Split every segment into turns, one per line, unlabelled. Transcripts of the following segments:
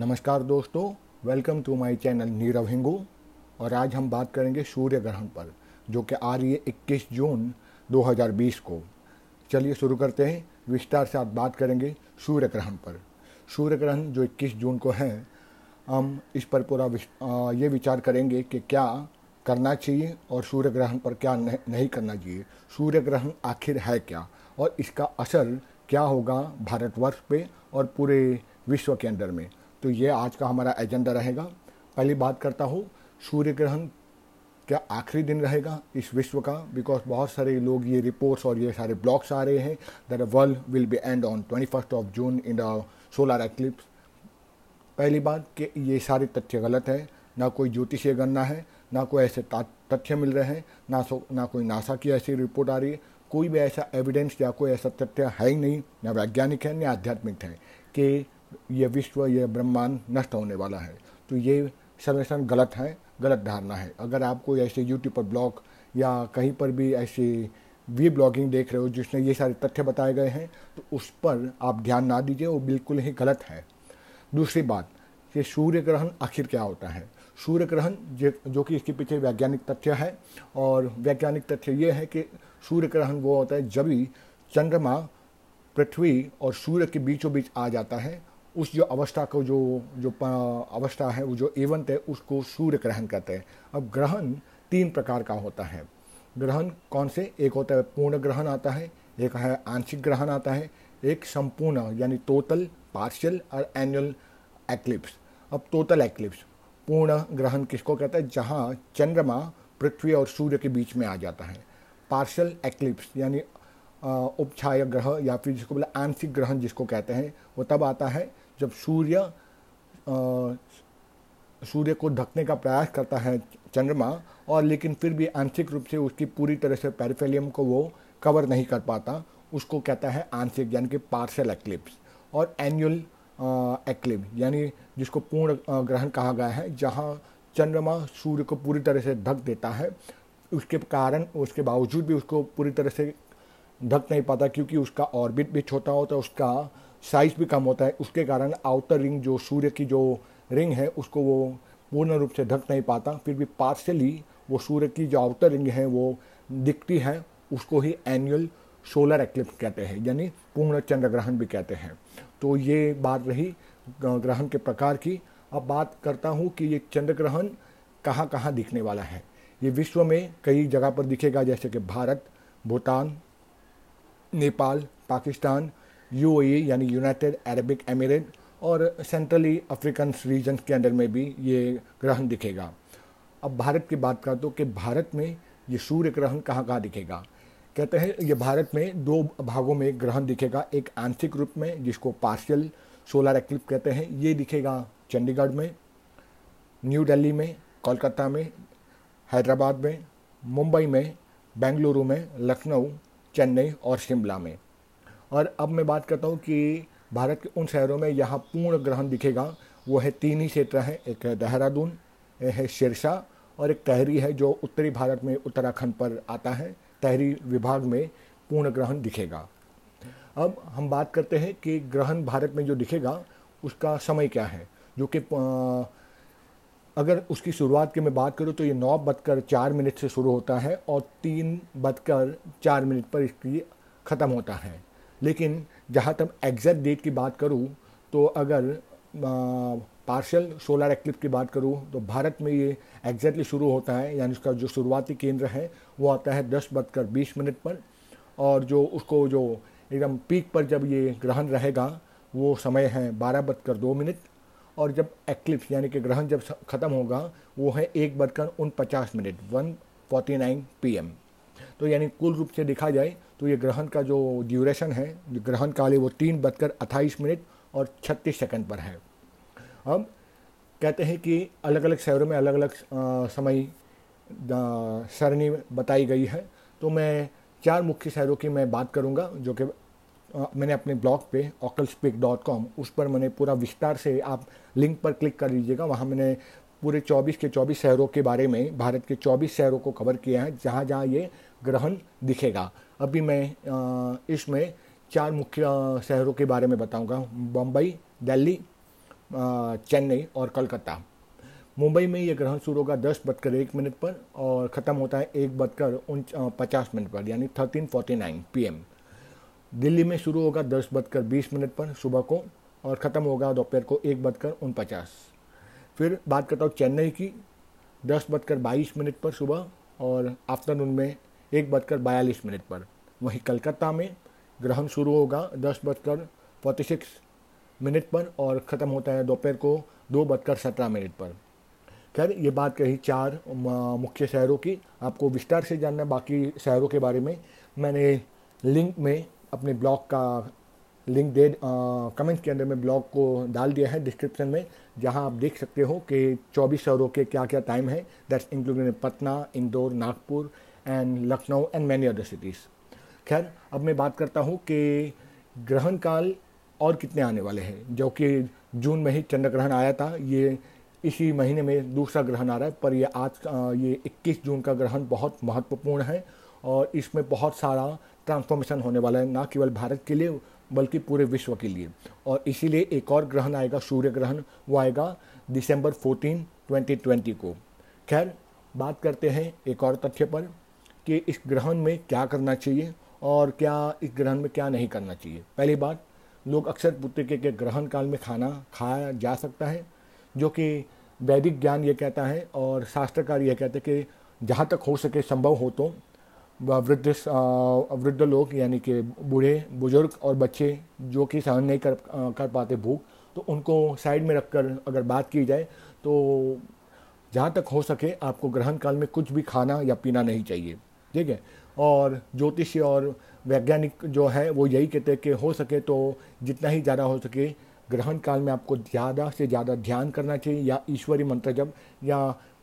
नमस्कार दोस्तों welcome to my channel Nirav Hingu. और आज हम बात करेंगे सूर्य ग्रहण पर, जो कि आ रही है इक्कीस जून 2020 को। चलिए शुरू करते हैं, विस्तार से आप बात करेंगे सूर्य ग्रहण पर। सूर्य ग्रहण जो 21 जून को है, हम इस पर पूरा ये विचार करेंगे कि क्या करना चाहिए और सूर्य ग्रहण पर क्या नहीं करना चाहिए। सूर्य ग्रहण आखिर है क्या और इसका असर क्या होगा भारतवर्ष पे और पूरे विश्व के अंदर में? तो ये आज का हमारा एजेंडा रहेगा। पहली बात करता हूँ, सूर्य ग्रहण क्या आखिरी दिन रहेगा इस विश्व का? बिकॉज़ बहुत सारे लोग ये रिपोर्ट्स और ये सारे ब्लॉग्स आ रहे हैं that world will be end on twenty first of June in the solar eclipse पहली बात कि ये सारे तथ्य गलत है। ना कोई ज्योतिषीय गणना है, ना कोई ऐसे तथ्य मिल रहे हैं, ना सो, ना कोई नासा की ऐसी रिपोर्ट आ रही है। कोई भी ऐसा एविडेंस या कोई ऐसा तथ्य है ही नहीं, ना वैज्ञानिक है, ना आध्यात्मिक है कि ये विश्व ये ब्रह्मांड नष्ट होने वाला है। तो ये सर्वेक्षण गलत है, गलत धारणा है। अगर आप कोई ऐसे यूट्यूब पर ब्लॉग या कहीं पर भी ऐसी वी ब्लॉगिंग देख रहे हो जिसमें ये सारे तथ्य बताए गए हैं तो उस पर आप ध्यान ना दीजिए, वो बिल्कुल ही गलत है। दूसरी बात, कि सूर्य ग्रहण आखिर क्या होता है? सूर्य ग्रहण जो कि इसके पीछे वैज्ञानिक तथ्य है, और वैज्ञानिक तथ्य ये है कि सूर्य ग्रहण वो होता है जब भी चंद्रमा पृथ्वी और सूर्य के बीचों बीच आ जाता है उस जो अवस्था को, जो जो अवस्था है, वो जो एवंत है, उसको सूर्य ग्रहण कहते हैं। अब ग्रहण तीन प्रकार का होता है। ग्रहण कौन से? एक होता है पूर्ण ग्रहण आता है, एक है आंशिक ग्रहण आता है, एक संपूर्ण, यानी टोटल पार्शियल और एनुअल एक्लिप्स अब टोटल एक्लिप्स पूर्ण ग्रहण किसको कहते हैं? जहाँ चंद्रमा, पृथ्वी और सूर्य के बीच में आ जाता है। पार्शियल एक्लिप्स यानी उपछाया ग्रह या फिर जिसको बोले आंशिक ग्रहण जिसको कहते हैं, वो तब आता है जब सूर्य सूर्य को ढकने का प्रयास करता है चंद्रमा, और लेकिन फिर भी आंशिक रूप से उसकी पूरी तरह से पेरिफेलियम को वो कवर नहीं कर पाता, उसको कहता है आंशिक, यानी कि पार्शल एक्लिप्स और एनुअल एक्लिप यानी जिसको पूर्ण ग्रहण कहा गया है, जहाँ चंद्रमा सूर्य को पूरी तरह से ढक देता है, उसके कारण, उसके बावजूद भी उसको पूरी तरह से ढक नहीं पाता क्योंकि उसका ऑर्बिट भी छोटा होता है, उसका साइज़ भी कम होता है, उसके कारण आउटर रिंग जो सूर्य की जो रिंग है, उसको वो पूर्ण रूप से ढक नहीं पाता, फिर भी पार्शली वो सूर्य की जो आउटर रिंग है, वो दिखती है, उसको ही एनुअल सोलर एक्लिप्स कहते हैं, यानी पूर्ण चंद्र ग्रहण भी कहते हैं। तो ये बात रही ग्रहण के प्रकार की। अब बात करता हूँ कि ये चंद्र ग्रहण कहाँ कहाँ दिखने वाला है। ये विश्व में कई जगह पर दिखेगा, जैसे कि भारत, भूटान, नेपाल, पाकिस्तान यूएई यानी यूनाइटेड अरबिक एमिरेट और सेंट्रली अफ्रीकन रीजन के अंदर में भी ये ग्रहण दिखेगा। अब भारत की बात कर दो कि भारत में ये सूर्य ग्रहण कहाँ कहाँ दिखेगा? कहते हैं ये भारत में दो भागों में ग्रहण दिखेगा, एक आंशिक रूप में, जिसको पार्शियल सोलर एक्लिप कहते हैं, ये दिखेगा चंडीगढ़ में न्यू दिल्ली में, कोलकाता में, हैदराबाद में, मुंबई में, बेंगलुरु में, लखनऊ, चेन्नई और शिमला में। और अब मैं बात करता हूँ कि भारत के उन शहरों में यहाँ पूर्ण ग्रहण दिखेगा। वो है तीन ही क्षेत्र हैं। एक है देहरादून है शेरशाह और एक तहरी है जो उत्तरी भारत में उत्तराखंड पर आता है। तहरी विभाग में पूर्ण ग्रहण दिखेगा। अब हम बात करते हैं कि ग्रहण भारत में जो दिखेगा, उसका समय क्या है? जो कि अगर उसकी शुरुआत की मैं बात करूँ तो ये नौ बजकर चार मिनट से शुरू होता है और तीन बजकर चार मिनट पर इसकी ख़त्म होता है। लेकिन जहाँ तक एग्जैक्ट डेट की बात करूँ तो अगर पार्शल सोलर एक्लिप की बात करूँ तो भारत में ये एग्जैक्टली शुरू होता है, यानी उसका जो शुरुआती केंद्र है, वो आता है दस बजकर बीस मिनट पर। और जो उसको जो एकदम पीक पर जब ये ग्रहण रहेगा, वो समय है बारह बजकर दो मिनट। और जब एक्लिप्स यानी कि ग्रहण जब ख़त्म होगा, वो है एक बजकर उन पचास minute, one forty nine P तो यानी कुल रूप से देखा जाए तो ये ग्रहण का जो ड्यूरेशन है, ग्रहण काल है वो तीन बजकर अट्ठाईस मिनट और छत्तीस सेकंड पर है। अब कहते हैं कि अलग अलग शहरों में अलग अलग समय सरणी बताई गई है। तो मैं चार मुख्य शहरों की मैं बात करूँगा, जो कि मैंने अपने ब्लॉग पे ऑकल उस पर मैंने पूरा विस्तार से आप लिंक पर क्लिक कर लीजिएगा। वहाँ मैंने पूरे 24 के 24 शहरों के बारे में, भारत के 24 शहरों को कवर किया है, जहाँ जहाँ ये ग्रहण दिखेगा। अभी मैं इसमें चार मुख्य शहरों के बारे में बताऊँगा। बम्बई दिल्ली चेन्नई और कलकत्ता। मुंबई में ये ग्रहण शुरू होगा दस बजकर एक मिनट पर और ख़त्म होता है एक बजकर उन पचास मिनट पर, यानी thirteen forty nine P Delhi में शुरू होगा दस बजकर बीस मिनट पर, सुबह को, और ख़त्म होगा दोपहर को एक बजकर उनपचास। फिर बात करता हूँ चेन्नई की। दस बजकर बाईस मिनट पर सुबह और आफ्टरनून में एक बजकर बयालीस मिनट पर। वहीं कलकत्ता में ग्रहण शुरू होगा दस बजकर फोर्टी सिक्स मिनट पर और ख़त्म होता है दोपहर को दो बजकर सत्रह मिनट पर। खैर, ये बात कही चार मुख्य शहरों की। आपको विस्तार से जानना बाकी शहरों के बारे में। मैंने लिंक में अपने ब्लॉग का लिंक दे कमेंट के अंदर में ब्लॉग को डाल दिया है डिस्क्रिप्शन में, जहाँ आप देख सकते हो कि 24 शहरों के क्या क्या टाइम है that's including Patna Indore Nagpur and Lucknow and many other cities खैर, अब मैं बात करता हूँ कि ग्रहण काल और कितने आने वाले हैं। जो कि जून में ही चंद्र ग्रहण आया था, ये इसी महीने में दूसरा ग्रहण आ रहा है, पर ये आज ये 21 जून का ग्रहण बहुत महत्वपूर्ण है, और इसमें बहुत सारा ट्रांसफॉर्मेशन होने वाला है, ना केवल भारत के लिए बल्कि पूरे विश्व के लिए। और इसीलिए एक और ग्रहण आएगा, सूर्य ग्रहण, वो आएगा दिसंबर 14 2020 को। खैर, बात करते हैं एक और तथ्य पर कि इस ग्रहण में क्या करना चाहिए और क्या इस ग्रहण में क्या नहीं करना चाहिए। पहली बात, लोग अक्सर पूछते के ग्रहण काल में खाना खाया जा सकता है, जो कि वैदिक ज्ञान ये कहता है और शास्त्रकार ये कहते हैं कि जहाँ तक हो सके संभव हो तो। वृद्ध वृद्ध लोग, यानी कि बूढ़े, बुज़ुर्ग और बच्चे जो कि सहन नहीं कर कर पाते भूख तो उनको साइड में रखकर अगर बात की जाए तो जहाँ तक हो सके आपको ग्रहण काल में कुछ भी खाना या पीना नहीं चाहिए, ठीक है? और ज्योतिष और वैज्ञानिक जो है, वो यही कहते हैं कि हो सके तो जितना ही ज़्यादा हो सके, ग्रहण काल में आपको ज़्यादा से ज़्यादा ध्यान करना चाहिए, या ईश्वरी मंत्र जब या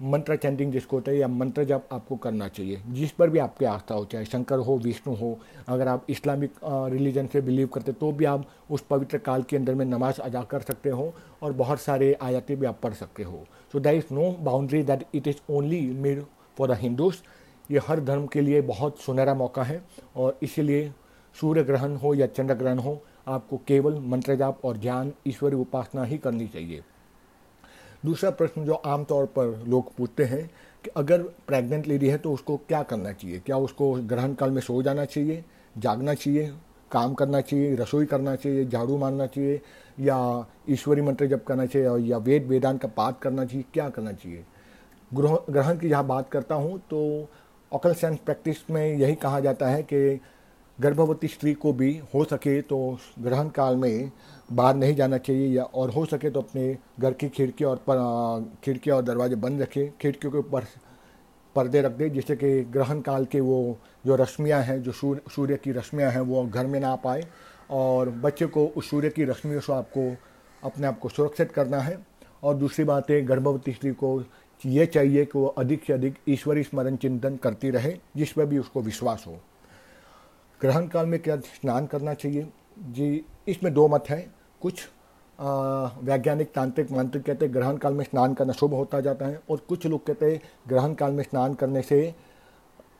मंत्र चैंटिंग जिसको होता है, या मंत्र जब आपको करना चाहिए। जिस पर भी आपकी आस्था हो, चाहे शंकर हो, विष्णु हो, अगर आप इस्लामिक रिलीजन से बिलीव करते तो भी आप उस पवित्र काल के अंदर में नमाज़ अदा कर सकते हो और बहुत सारे आयातें भी आप पढ़ सकते हो। So that is no boundary that it is only made for the Hindus ये हर धर्म के लिए बहुत सुनहरा मौका है और इसीलिए सूर्य ग्रहण हो या चंद्र ग्रहण हो, आपको केवल मंत्र जाप और ज्ञान ईश्वरी उपासना ही करनी चाहिए। दूसरा प्रश्न जो आमतौर पर लोग पूछते हैं कि अगर प्रेग्नेंट लेडी है तो उसको क्या करना चाहिए? क्या उसको ग्रहण काल में सो जाना चाहिए, जागना चाहिए, काम करना चाहिए, रसोई करना चाहिए, झाड़ू मारना चाहिए, या ईश्वरी मंत्र जप करना चाहिए या वेद, वेदांत का पाठ करना चाहिए, क्या करना चाहिए? ग्रह, ग्रहण की जहाँ बात करता हूँ तो ऑकल साइंस प्रैक्टिस में यही कहा जाता है कि गर्भवती स्त्री को भी हो सके तो ग्रहण काल में बाहर नहीं जाना चाहिए या और हो सके तो अपने घर की खिड़की और खिड़की और दरवाजे बंद रखें। खिड़कियों के ऊपर पर्दे रख दें, जिससे कि ग्रहण काल के वो जो रश्मियाँ हैं, जो सूर्य सूर्य की रश्मियाँ हैं, वो घर में ना पाए। और बच्चे को उस सूर्य की रश्मियों से आपको, अपने आप को सुरक्षित करना है। और दूसरी बात है गर्भवती स्त्री को ये चाहिए कि वो अधिक से अधिक ईश्वरी स्मरण चिंतन करती रहे, जिस पर भी उसको विश्वास हो। ग्रहण काल में क्या स्नान करना चाहिए? जी, इसमें दो मत हैं। कुछ वैज्ञानिक तांत्रिक मांत्रिक कहते हैं, ग्रहण काल में स्नान करना शुभ होता जाता है, और कुछ लोग कहते हैं, ग्रहण काल में स्नान करने से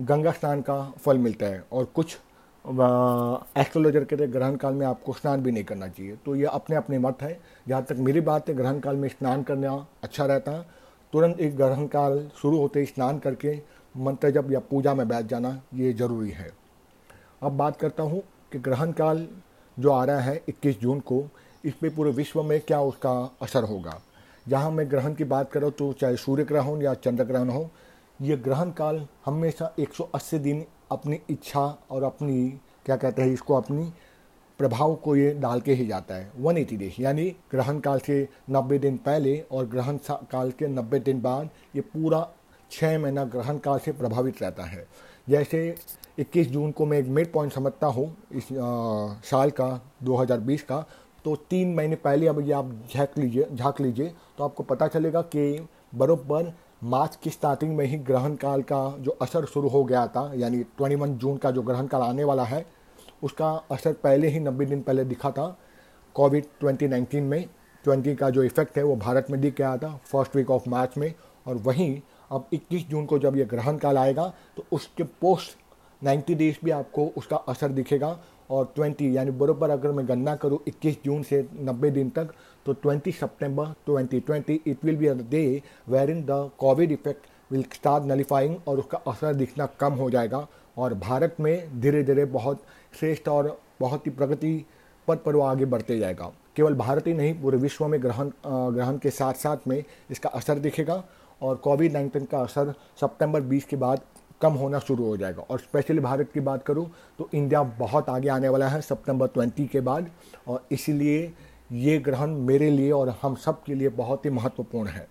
गंगा स्नान का फल मिलता है, और कुछ एस्ट्रोलॉजर कहते हैं, ग्रहण काल में आपको स्नान भी नहीं करना चाहिए। तो ये अपने अपने मत है। जहाँ तक मेरी बात है, ग्रहण काल में स्नान करना अच्छा रहता है। तुरंत एक ग्रहण काल शुरू होते ही स्नान करके मंत्र जब या पूजा में बैठ जाना, ये ज़रूरी है। अब बात करता हूँ कि ग्रहण काल जो आ रहा है 21 जून को इस पर पूरे विश्व में क्या उसका असर होगा? जहाँ मैं ग्रहण की बात करूँ तो चाहे सूर्य ग्रहण हो या चंद्र ग्रहण हो ये ग्रहण काल हमेशा 180 दिन अपनी इच्छा और अपनी क्या कहते हैं इसको अपनी प्रभाव को ये डाल के ही जाता है। वन एटी डेज़ यानी ग्रहण काल से 90 दिन पहले और ग्रहण काल के 90 दिन बाद ये पूरा छः महीना ग्रहण काल से प्रभावित रहता है। जैसे 21 जून को मैं एक मिड पॉइंट समझता हूँ इस आ, साल का 2020 का तो तीन महीने पहले अब ये आप झाँक लीजिए झाँक लीजिए तो आपको पता चलेगा कि बरोबर मार्च की स्टार्टिंग में ही ग्रहण काल का जो असर शुरू हो गया था, यानी 21 जून का जो ग्रहण काल आने वाला है, उसका असर पहले ही नब्बे दिन पहले दिखा था कोविड 2019 में। 20 का जो इफ़ेक्ट है वो भारत में दिख गया था फ़र्स्ट वीक ऑफ़ मार्च में, और वहीं अब 21 जून को जब ये ग्रहण काल आएगा तो उसके पोस्ट 90 डेज़ भी आपको उसका असर दिखेगा और 20 यानी बराबर अगर मैं गणना करूँ 21 जून से 90 दिन तक तो 20 सितंबर 2020 it will be a day where in the Covid effect will start nullifying और उसका असर दिखना कम हो जाएगा। और भारत में धीरे धीरे बहुत श्रेष्ठ और बहुत ही प्रगति पद पर वो आगे बढ़ते जाएगा। केवल भारत ही नहीं, पूरे विश्व में ग्रहण ग्रहण के साथ साथ में इसका असर दिखेगा। और कोविड नाइन्टीन का असर सितंबर 20 के बाद कम होना शुरू हो जाएगा। और स्पेशली भारत की बात करूँ तो इंडिया बहुत आगे आने वाला है सितंबर 20 के बाद। और इसीलिए ये ग्रहण मेरे लिए और हम सब के लिए बहुत ही महत्वपूर्ण है।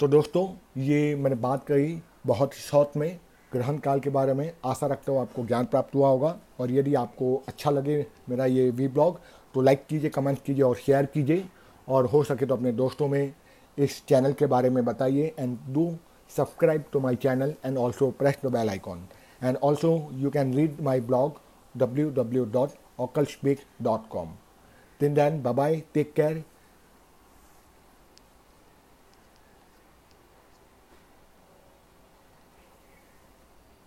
तो दोस्तों, ये मैंने बात कही बहुत ही शॉर्ट में, ग्रहण काल के बारे में। आशा रखता हूँ आपको ज्ञान प्राप्त हुआ होगा। और यदि आपको अच्छा लगे मेरा ये वी ब्लॉग तो लाइक कीजिए कमेंट कीजिए और शेयर कीजिए। और हो सके तो अपने दोस्तों में इस चैनल के बारे में बताइए। And do subscribe to my channel and also press the bell icon. And also you can read my blog www.occultspeak.com. Till then, bye-bye, take care,